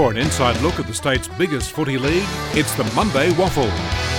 For an inside look at the state's biggest footy league, it's the Monday Waffle.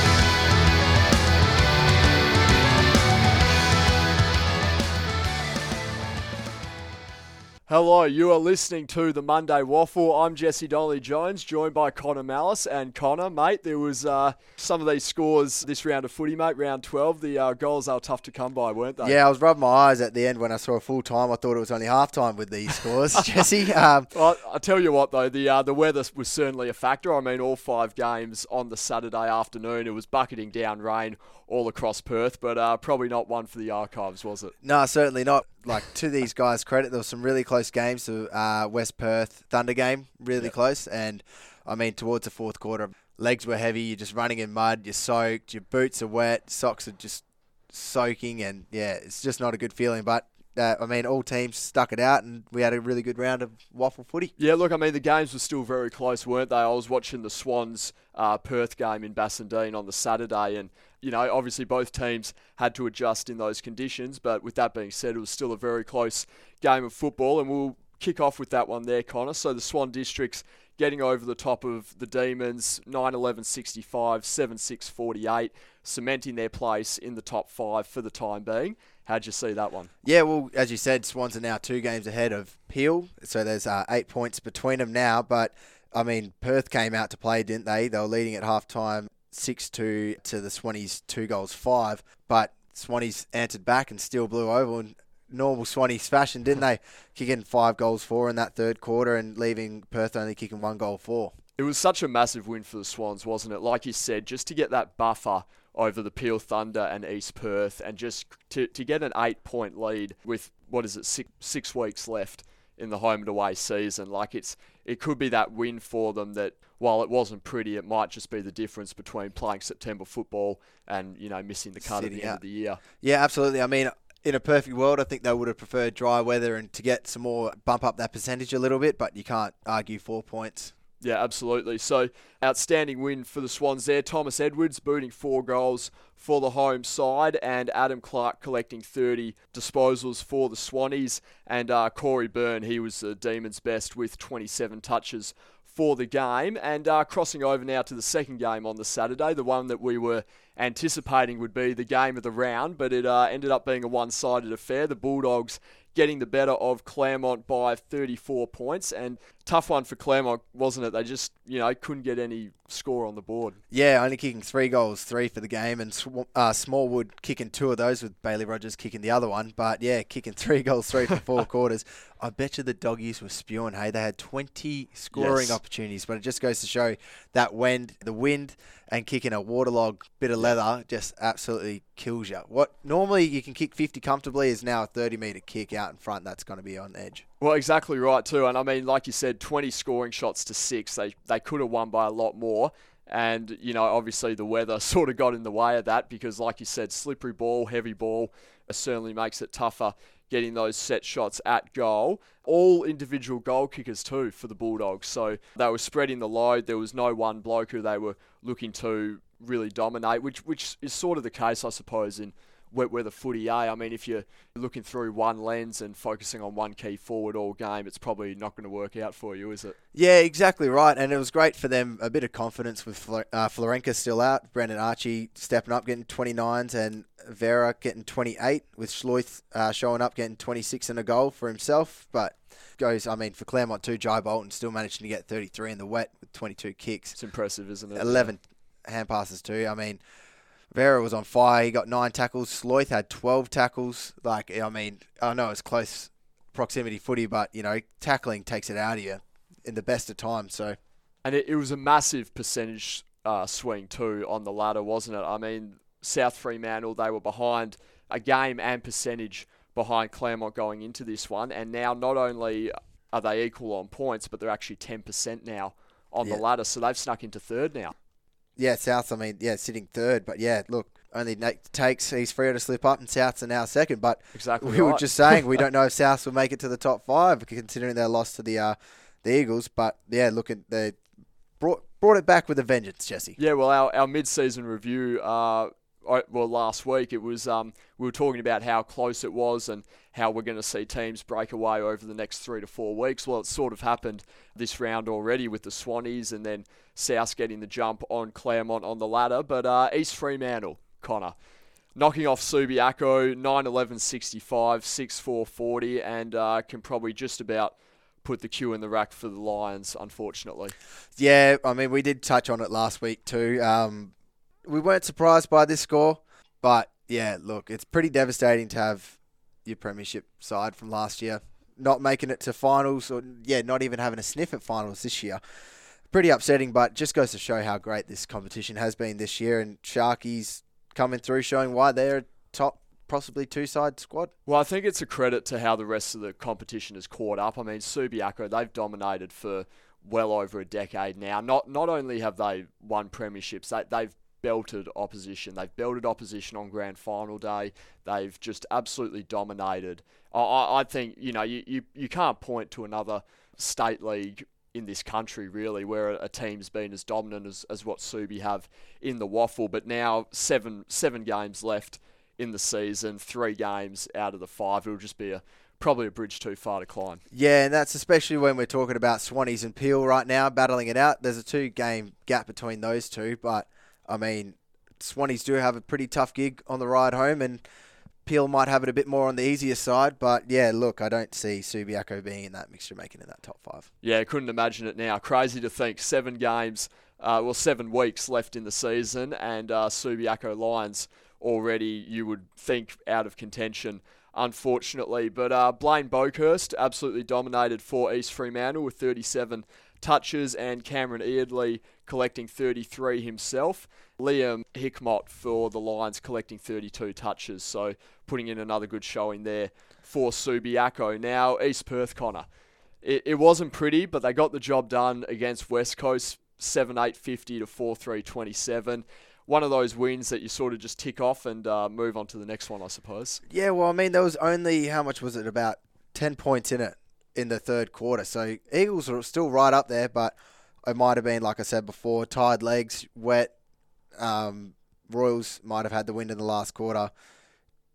Hello, you are listening to the Monday Waffle. I'm Jesse Donnelly Jones, joined by Connor Mallis. And Connor, mate, there was uh, some of these scores this round of footy, mate, round 12. The uh, goals are tough to come by, weren't they? Yeah, I was rubbing my eyes at the end when I saw a full time. I thought it was only half time with these scores, Jesse. Um, Well, I tell you what, though, the uh, the weather was certainly a factor. I mean, all five games on the Saturday afternoon, it was bucketing down rain all across Perth, but uh, probably not one for the archives, was it? no, certainly not. Like to these guys' credit, there were some really close games. The uh, West Perth Thunder game, really Yep. close, and I mean towards the fourth quarter, legs were heavy. You're just running in mud. You're soaked. Your boots are wet. Socks are just soaking, and yeah, it's just not a good feeling. But uh, I mean, all teams stuck it out, and we had a really good round of WAFL footy. Yeah, look, I mean, the games were still very close, weren't they? I was watching the Swans uh, Perth game in Bassendean on the Saturday, and, you know, obviously both teams had to adjust in those conditions. But with that being said, it was still a very close game of football, and we'll kick off with that one there, Connor. So the Swan Districts getting over the top of the Demons, 9 11 65, 7 6 48, cementing their place in the top five for the time being. How'd you see that one? Yeah, well, as you said, Swans are now two games ahead of Peel, so there's uh, eight points between them now. But I mean, Perth came out to play, didn't they? They were leading at half time, six two to the Swannies, two goals five. But Swannies answered back and still blew over in normal Swannies fashion, didn't they? Kicking five goals four in that third quarter and leaving Perth only kicking one goal four. It was such a massive win for the Swans, wasn't it? Like you said, just to get that buffer over the Peel Thunder and East Perth, and just to, to get an eight point lead with what is it six six weeks left in the home and away season. Like it's it could be that win for them that while it wasn't pretty, it might just be the difference between playing September football and you know missing the cut at Sitting the end of the year. Yeah, absolutely. I mean, in a perfect world, I think they would have preferred dry weather and to get some more bump up that percentage a little bit, but you can't argue four points. Yeah, absolutely. So, outstanding win for the Swans there. Thomas Edwards booting four goals for the home side, and Adam Clark collecting 30 disposals for the Swannies. And uh, Corey Byrne, he was the Demons' best with 27 touches for the game. And uh, crossing over now to the second game on the Saturday, the one that we were anticipating would be the game of the round, but it uh, ended up being a one sided affair. The Bulldogs getting the better of Claremont by 34 points, and tough one for Claremont, wasn't it? They just, you know, couldn't get any score on the board. Yeah, only kicking three goals, three for the game, and uh, Smallwood kicking two of those with Bailey Rogers kicking the other one. But yeah, kicking three goals, three for four quarters. I bet you the doggies were spewing. Hey, they had 20 scoring Yes. opportunities, but it just goes to show that when the wind, and kicking a waterlogged bit of leather just absolutely kills you. What normally you can kick 50 comfortably is now a 30 meter kick out in front. That's going to be on edge. Well, exactly right too. And I mean, like you said, 20 scoring shots to six. They they could have won by a lot more. And you know, obviously the weather sort of got in the way of that because, like you said, slippery ball, heavy ball, uh, certainly makes it tougher getting those set shots at goal. All individual goal kickers too for the Bulldogs. So they were spreading the load. There was no one bloke who they were looking to really dominate, which which is sort of the case, I suppose, in wet weather footy. Eh? I mean, if you're looking through one lens and focusing on one key forward all game, it's probably not going to work out for you, is it? Yeah, exactly right. And it was great for them, a bit of confidence with Flor- uh, Florenca still out, Brendan Archie stepping up, getting 29s, and Vera getting 28, with Schloithe uh, showing up, getting 26 and a goal for himself. But goes, I mean, for Claremont too, Jai Bolton still managing to get 33 in the wet with 22 kicks, It's impressive, isn't it? 11 hand passes too. I mean, Vera was on fire. He got nine tackles. Schloithe had 12 tackles. Like, I mean, I know it's close proximity footy, but, you know, tackling takes it out of you in the best of times. So, And it, it was a massive percentage uh, swing too on the ladder, wasn't it? I mean, South Fremantle they were behind a game and percentage behind Claremont going into this one, and now not only are they equal on points, but they're actually ten percent now on Yeah. the ladder, so they've snuck into third now. Yeah, South. I mean, yeah, sitting third, but yeah, look, only Nate takes. He's free to slip up, and Souths are now second. But Exactly we were just saying we don't know if Souths will make it to the top five, considering their loss to the uh, the Eagles. But yeah, look at they brought brought it back with a vengeance, Jesse. Yeah, well, our, our mid-season review uh, well last week it was um, we were talking about how close it was and how we're going to see teams break away over the next three to four weeks. Well, it's sort of happened this round already with the Swannies and then South getting the jump on Claremont on the ladder. But uh, East Fremantle, Connor, knocking off Subiaco 9 11 65, 6 4 40, and uh, can probably just about put the cue in the rack for the Lions, unfortunately. Yeah, I mean, we did touch on it last week too. Um, we weren't surprised by this score, but yeah, look, it's pretty devastating to have your premiership side from last year not making it to finals, or yeah, not even having a sniff at finals this year. Pretty upsetting, but just goes to show how great this competition has been this year, and Sharkies coming through, showing why they're a top possibly two side squad? Well, I think it's a credit to how the rest of the competition has caught up. I mean, Subiaco, they've dominated for well over a decade now. Not not only have they won premierships, they, they've belted opposition. They've belted opposition on grand final day. They've just absolutely dominated. I, I think, you know, you, you, you can't point to another state league in this country really where a team's been as dominant as, as what Subi have in the WAFL. but now seven seven games left in the season three games out of the five it'll just be a probably a bridge too far to climb yeah and that's especially when we're talking about Swannies and Peel right now battling it out there's a two game gap between those two but I mean, Swannies do have a pretty tough gig on the ride home, and Peel might have it a bit more on the easier side. But yeah, look, I don't see Subiaco being in that mixture, making it that top five. Yeah, couldn't imagine it now. Crazy to think. Seven games, uh, well, seven weeks left in the season, and uh, Subiaco Lions already, you would think, out of contention unfortunately. But uh, Blaine Boekhorst absolutely dominated for East Fremantle with 37 touches, and Cameron Eardley collecting 33 himself. Liam Hickmott for the Lions collecting 32 touches, so putting in another good showing there for Subiaco. Now, East Perth, Connor. It, it wasn't pretty, but they got the job done against West Coast 7 8 50 to 4 3 27 one of those wins that you sort of just tick off and uh, move on to the next one, I suppose. Yeah, well, I mean, there was only how much was it? About ten points in it in the third quarter. So Eagles are still right up there, but it might have been, like I said before, tired legs, wet. Um, Royals might have had the wind in the last quarter,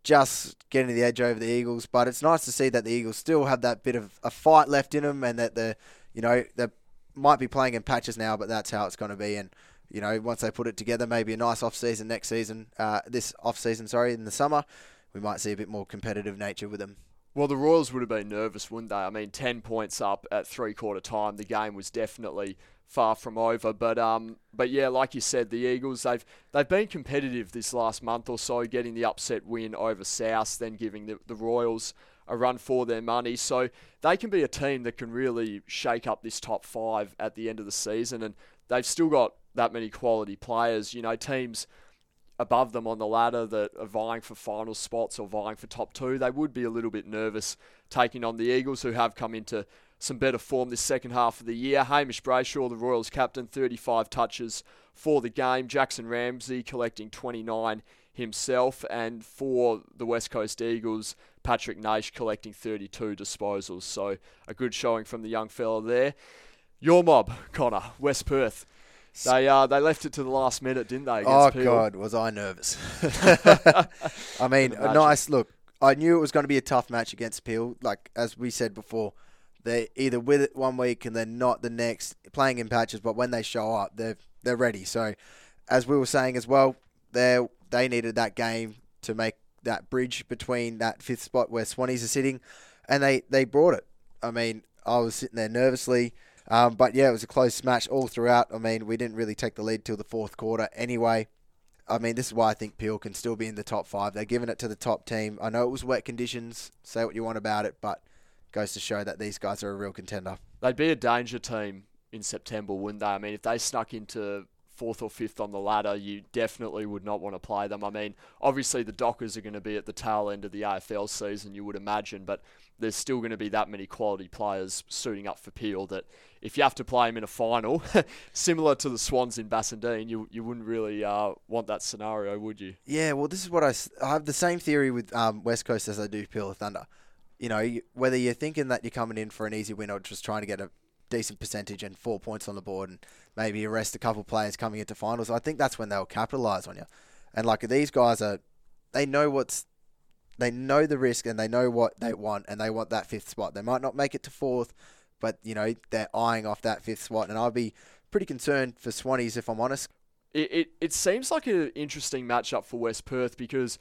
just getting the edge over the Eagles. But it's nice to see that the Eagles still have that bit of a fight left in them, and that the, you know, they might be playing in patches now, but that's how it's going to be. And you know, once they put it together, maybe a nice off season next season, uh, this off season, sorry, in the summer, we might see a bit more competitive nature with them. Well, the Royals would have been nervous, wouldn't they? I mean, ten points up at three quarter time, the game was definitely far from over. But um, but yeah, like you said, the Eagles they've they've been competitive this last month or so, getting the upset win over South, then giving the, the Royals a run for their money. So they can be a team that can really shake up this top five at the end of the season, and they've still got that many quality players. You know, teams above them on the ladder that are vying for final spots or vying for top two, they would be a little bit nervous taking on the Eagles, who have come into some better form this second half of the year. Hamish Brayshaw, the Royals captain, 35 touches for the game. Jackson Ramsey collecting 29 himself. And for the West Coast Eagles, Patrick Naish collecting 32 disposals. So a good showing from the young fella there. Your mob, Connor, West Perth. They uh, they left it to the last minute, didn't they? Oh Peel? God, was I nervous? I mean, a nice look. I knew it was going to be a tough match against Peel. Like as we said before, they're either with it one week and they're not the next, playing in patches. But when they show up, they're they're ready. So, as we were saying as well, they they needed that game to make that bridge between that fifth spot where Swannies are sitting, and they they brought it. I mean, I was sitting there nervously um, but yeah, it was a close match all throughout. I mean, we didn't really take the lead till the fourth quarter anyway. I mean, this is why I think Peel can still be in the top five. They're giving it to the top team. I know it was wet conditions. Say what you want about it, but goes to show that these guys are a real contender. They'd be a danger team in September, wouldn't they? I mean, if they snuck into fourth or fifth on the ladder, you definitely would not want to play them. I mean, obviously the Dockers are going to be at the tail end of the AFL season, you would imagine, but there's still going to be that many quality players suiting up for Peel that if you have to play them in a final, similar to the Swans in Bassendean, you you wouldn't really uh, want that scenario, would you? Yeah, well, this is what I, I have the same theory with um, West Coast as I do Peel of Thunder. You know, whether you're thinking that you're coming in for an easy win or just trying to get a decent percentage and four points on the board and maybe arrest a couple of players coming into finals, I think that's when they'll capitalise on you. And like these guys are, they know what's, they know the risk and they know what they want and they want that fifth spot. They might not make it to fourth, but you know they're eyeing off that fifth spot. And I'd be pretty concerned for Swannies if I'm honest. It, it, it seems like an interesting matchup for West Perth because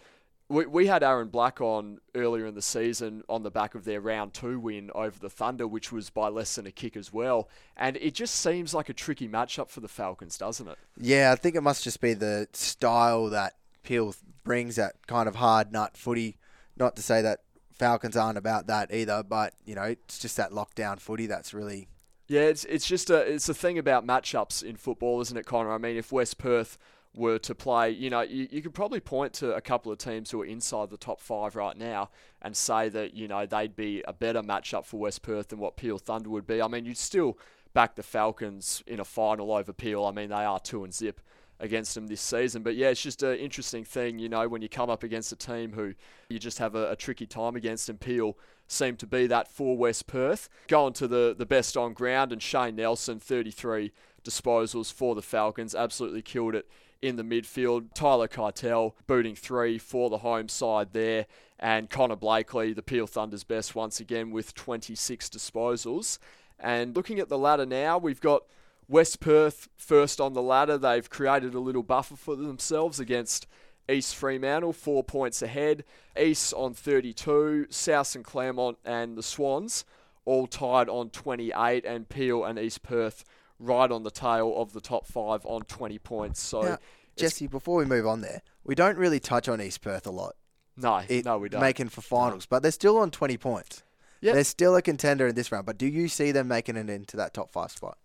we, we had Aaron Black on earlier in the season on the back of their round two win over the Thunder, which was by less than a kick as well. And it just seems like a tricky matchup for the Falcons, doesn't it? Yeah, I think it must just be the style that Peel brings, that kind of hard nut footy. Not to say that Falcons aren't about that either, but you know, it's just that lockdown footy that's really yeah, it's it's just a it's a thing about matchups in football, isn't it, Connor? I mean, if West Perth were to play, you know, you, you could probably point to a couple of teams who are inside the top five right now and say that, you know, they'd be a better matchup for West Perth than what Peel Thunder would be. I mean, you'd still back the Falcons in a final over Peel. I mean, they are two and zip against them this season. But yeah, it's just an interesting thing, you know, when you come up against a team who you just have a, a tricky time against, and Peel seemed to be that for West Perth. Going to the, the best on ground, and Shane Nelson, 33 disposals for the Falcons, absolutely killed it in the midfield. Tyler Keitel booting three for the home side there. And Connor Blakely, the Peel Thunder's best once again with 26 disposals. And looking at the ladder now, we've got West Perth first on the ladder. They've created a little buffer for themselves against East Fremantle, four points ahead. East on 32, South and Claremont and the Swans all tied on 28, and Peel and East Perth right on the tail of the top five on 20 points. So, now, Jesse, before we move on there, we don't really touch on East Perth a lot. No, it, no, we don't. Making for finals, but they're still on 20 points. Yep. They're still a contender in this round, but do you see them making it into that top five spot?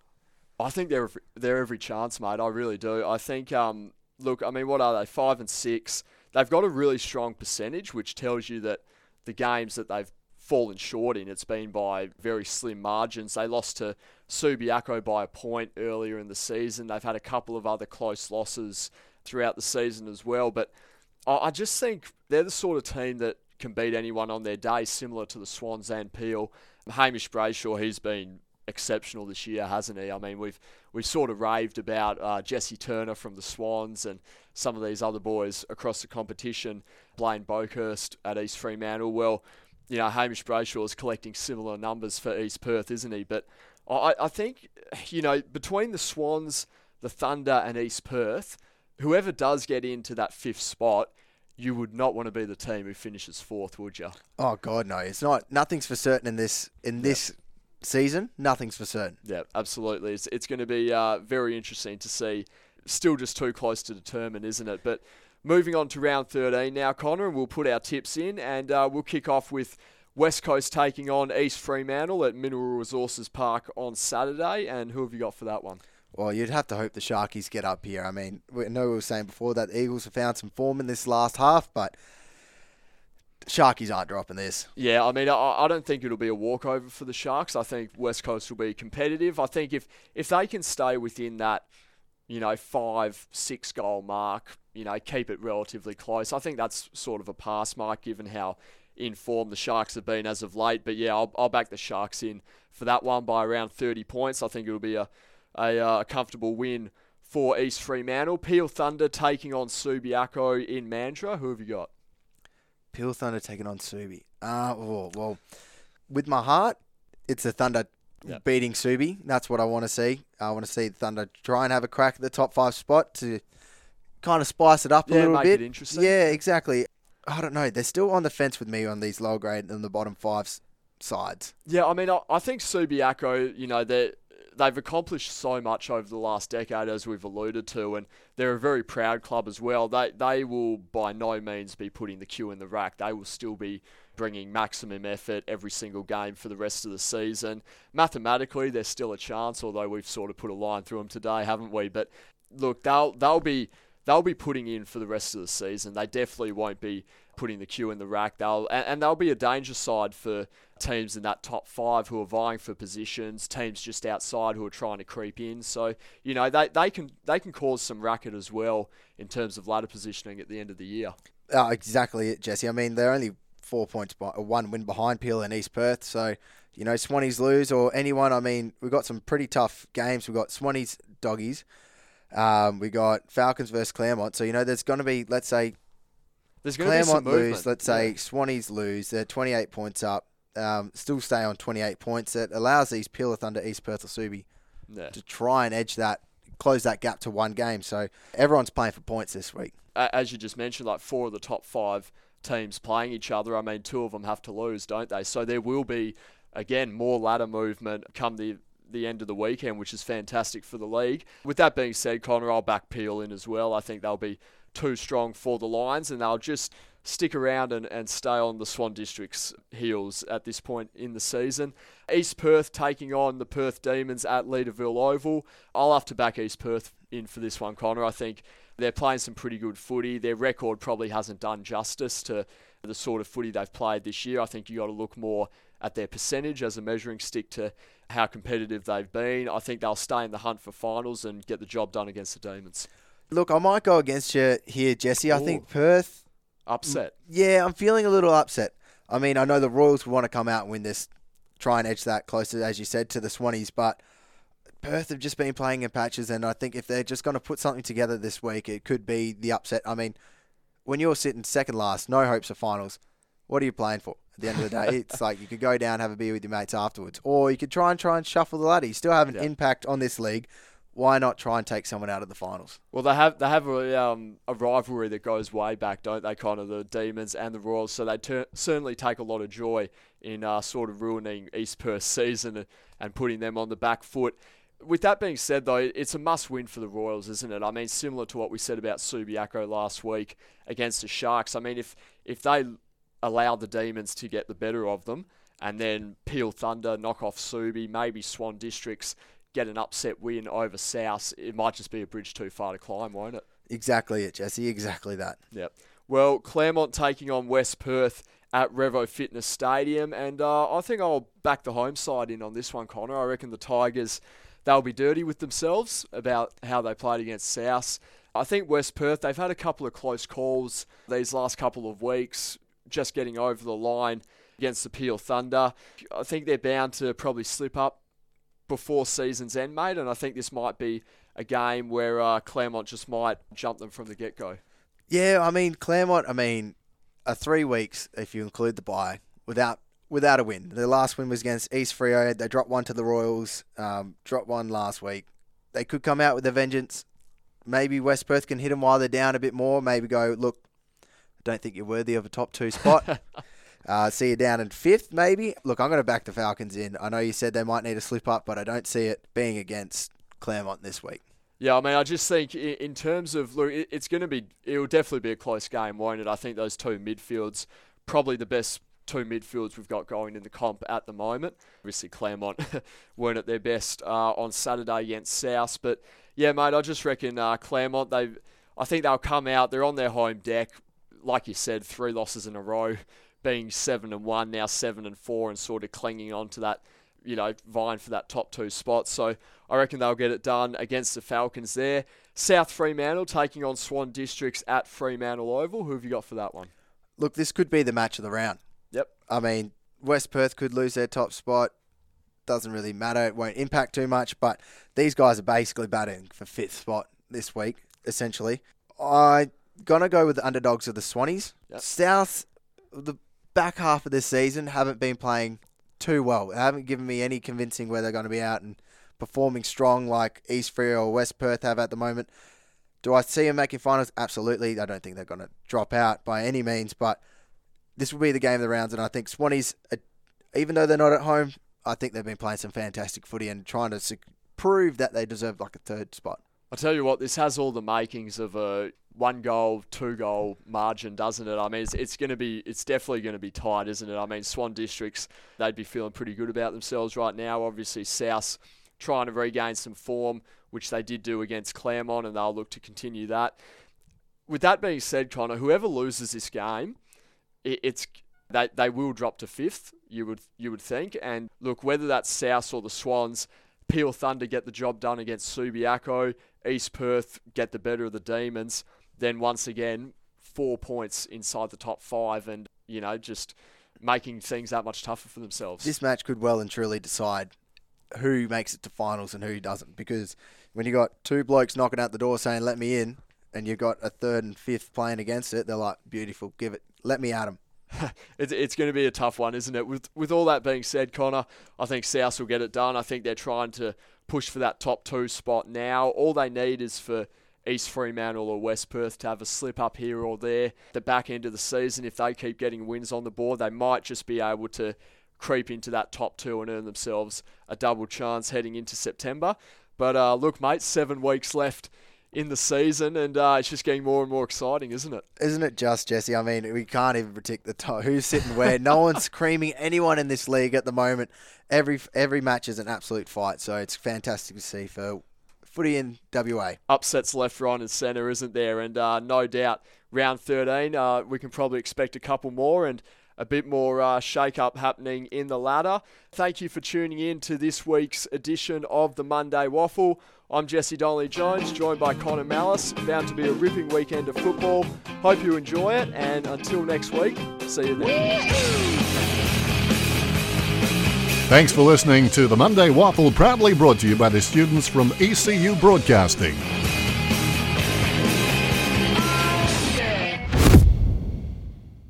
I think they're they're every chance, mate. I really do. I think. Um, look, I mean, what are they? Five and six. They've got a really strong percentage, which tells you that the games that they've fallen short in, it's been by very slim margins. They lost to Subiaco by a point earlier in the season. They've had a couple of other close losses throughout the season as well. But I just think they're the sort of team that can beat anyone on their day, similar to the Swans and Peel. Hamish Brayshaw, he's been exceptional this year, hasn't he? I mean, we've we've sort of raved about uh, Jesse Turner from the Swans and some of these other boys across the competition. Blaine Boekhorst at East Fremantle. Well, you know, Hamish Brayshaw is collecting similar numbers for East Perth, isn't he? But I, I think, you know, between the Swans, the Thunder, and East Perth, whoever does get into that fifth spot, you would not want to be the team who finishes fourth, would you? Oh God, no! It's not. Nothing's for certain in this in this season. Nothing's for certain. Yeah, absolutely. It's it's going to be uh, very interesting to see. Still, just too close to determine, isn't it? But moving on to round 13 now, Connor, and we'll put our tips in, and uh, we'll kick off with West Coast taking on East Fremantle at Mineral Resources Park on Saturday. And who have you got for that one? Well, you'd have to hope the Sharkies get up here. I mean, we know we were saying before that the Eagles have found some form in this last half, but Sharkies aren't dropping this. Yeah, I mean, I, I don't think it'll be a walkover for the Sharks. I think West Coast will be competitive. I think if if they can stay within that, you know, five six goal mark, you know, keep it relatively close. I think that's sort of a pass mark given how in form the Sharks have been as of late. But yeah, I'll, I'll back the Sharks in for that one by around 30 points. I think it'll be a, a, uh, comfortable win for East Fremantle. Peel Thunder taking on Subiaco in Mandurah. Who have you got? Peel Thunder taking on Subi. Uh, oh, well, with my heart, it's the Thunder yep. beating Subi. That's what I want to see. I want to see Thunder try and have a crack at the top five spot to kind of spice it up yeah, a little bit. Yeah, exactly. I don't know. They're still on the fence with me on these low grade and the bottom five sides. Yeah, I mean, I, I think Subiaco, you know, they they've accomplished so much over the last decade, as we've alluded to, and they're a very proud club as well. They they will by no means be putting the cue in the rack. They will still be bringing maximum effort every single game for the rest of the season. Mathematically, there's still a chance, although we've sort of put a line through them today, haven't we? But look, they'll they'll be they'll be putting in for the rest of the season. They definitely won't be putting the cue in the rack. They'll and, and they'll be a danger side for teams in that top five who are vying for positions, teams just outside who are trying to creep in. So you know they, they can they can cause some racket as well in terms of ladder positioning at the end of the year. Uh, exactly it, Jesse. I mean they're only four points by one win behind Peel and East Perth. So you know Swannies lose or anyone. I mean we've got some pretty tough games. We've got Swannies doggies Um, we got Falcons versus Claremont. So, you know, there's going to be, let's say, There's going to be some Claremont lose. Let's say Swannies lose. They're 28 points up. Um, still stay on 28 points. It allows these Peel Thunder, East Perth, or Subi Yeah. to try and edge that, close that gap to one game. So everyone's playing for points this week. as you just mentioned, like four of the top five teams playing each other. I mean, two of them have to lose, don't they? So there will be, again, more ladder movement come the the end of the weekend, which is fantastic for the league. With that being said, Connor, I'll back Peel in as well. I think they'll be too strong for the Lions, and they'll just stick around and, and stay on the Swan District's heels at this point in the season. East Perth taking on the Perth Demons at Leederville Oval. I'll have to back East Perth in for this one, Connor. I think they're playing some pretty good footy. Their record probably hasn't done justice to the sort of footy they've played this year. I think you got to look more at their percentage as a measuring stick to how competitive they've been. I think they'll stay in the hunt for finals and get the job done against the Demons. Look, I might go against you here, Jesse. I Ooh. think Perth, Upset. yeah, I'm feeling a little upset. I mean, I know the Royals would want to come out and win this, try and edge that closer, as you said, to the Swannies, but Perth have just been playing in patches, and I think if they're just going to put something together this week, it could be the upset. I mean, when you're sitting second last, no hopes of finals, what are you playing for? At the end of the day, it's like you could go down, have a beer with your mates afterwards, or you could try and try and shuffle the ladder. You still have an Yeah. impact on this league. Why not try and take someone out of the finals? Well, they have they have a, um, a rivalry that goes way back, don't they? Kind of the Demons and the Royals, so they ter- certainly take a lot of joy in uh, sort of ruining East Perth's season and, and putting them on the back foot. With that being said, though, it's a must-win for the Royals, isn't it? I mean, similar to what we said about Subiaco last week against the Sharks. I mean, if if they allow the Demons to get the better of them, and then Peel Thunder knock off Subi, maybe Swan Districts get an upset win over South, it might just be a bridge too far to climb, won't it? Exactly it, Jesse. Exactly that. Yep. Well, Claremont taking on West Perth at Revo Fitness Stadium, and uh, I think I'll back the home side in on this one, Connor. I reckon the Tigers they'll be dirty with themselves about how they played against South. I think West Perth they've had a couple of close calls these last couple of weeks, just getting over the line against the Peel Thunder. I think they're bound to probably slip up before season's end, mate, and I think this might be a game where uh, Claremont just might jump them from the get go. Yeah, I mean Claremont. I mean, a three weeks if you include the bye without without a win. Their last win was against East Freo. They dropped one to the Royals. Um, dropped one last week. They could come out with a vengeance. Maybe West Perth can hit them while they're down a bit more. Maybe go look. I don't think you're worthy of a top two spot. uh, see you down in fifth, maybe. Look, I'm going to back the Falcons in. I know you said they might need to slip up, but I don't see it being against Claremont this week. Yeah, I mean, I just think in terms of look, it's going to be, it will definitely be a close game, won't it? I think those two midfields, probably the best two midfields we've got going in the comp at the moment. Obviously, Claremont weren't at their best uh, on Saturday against South, but yeah, mate, I just reckon uh, Claremont. They, I think they'll come out. They're on their home deck, like you said, three losses in a row, being seven and one now, seven and four, and sort of clinging on to that you know, vying for that top two spot. So I reckon they'll get it done against the Falcons there. South Fremantle taking on Swan Districts at Fremantle Oval. Who have you got for that one? Look, this could be the match of the round. Yep. I mean, West Perth could lose their top spot. Doesn't really matter. It won't impact too much. But these guys are basically batting for fifth spot this week, essentially. I'm gonna go with the underdogs of the Swannies. Yep. South, the back half of this season haven't been playing too well. They haven't given me any convincing where they're going to be out and performing strong like East Freo or West Perth have at the moment. Do I see them making finals? Absolutely. I don't think they're going to drop out by any means, but this will be the game of the rounds, and I think Swannies, uh, even though they're not at home, I think they've been playing some fantastic footy and trying to prove that they deserve like a third spot. I tell you what, this has all the makings of a one goal, two goal margin, doesn't it? I mean, it's, it's going to be, it's definitely going to be tight, isn't it? I mean, Swan Districts, they'd be feeling pretty good about themselves right now. Obviously, South trying to regain some form, which they did do against Claremont, and they'll look to continue that. With that being said, Connor, whoever loses this game, it, it's they, they will drop to fifth. You would you would think, and look whether that's South or the Swans. Peel Thunder get the job done against Subiaco. East Perth get the better of the Demons. Then once again, four points inside the top five, and you know just making things that much tougher for themselves. This match could well and truly decide who makes it to finals and who doesn't because when you got two blokes knocking at the door saying "Let me in," and you've got a third and fifth playing against it, they're like, "Beautiful, give it, let me at them." it's, it's going to be a tough one, isn't it? With with all that being said, Connor, I think South will get it done. I think they're trying to push for that top two spot now. All they need is for East Fremantle or West Perth to have a slip up here or there. The back end of the season, if they keep getting wins on the board, they might just be able to creep into that top two and earn themselves a double chance heading into September. But uh, look, mate, seven weeks left in the season, and uh, it's just getting more and more exciting, isn't it? Isn't it just, Jesse? I mean, we can't even predict the who's sitting where. no one's creaming anyone in this league at the moment. Every every match is an absolute fight, so it's fantastic to see for footy in WA. Upsets left, right, and centre, isn't there? And uh, no doubt, round 13, uh, we can probably expect a couple more, and a bit more uh, shake up happening in the ladder. Thank you for tuning in to this week's edition of the Monday Waffle. I'm Jesse Donnelly Jones, joined by Connor Mallis. Bound to be a ripping weekend of football. Hope you enjoy it, and until next week, see you then. Thanks for listening to the Monday Waffle, proudly brought to you by the students from ECU Broadcasting.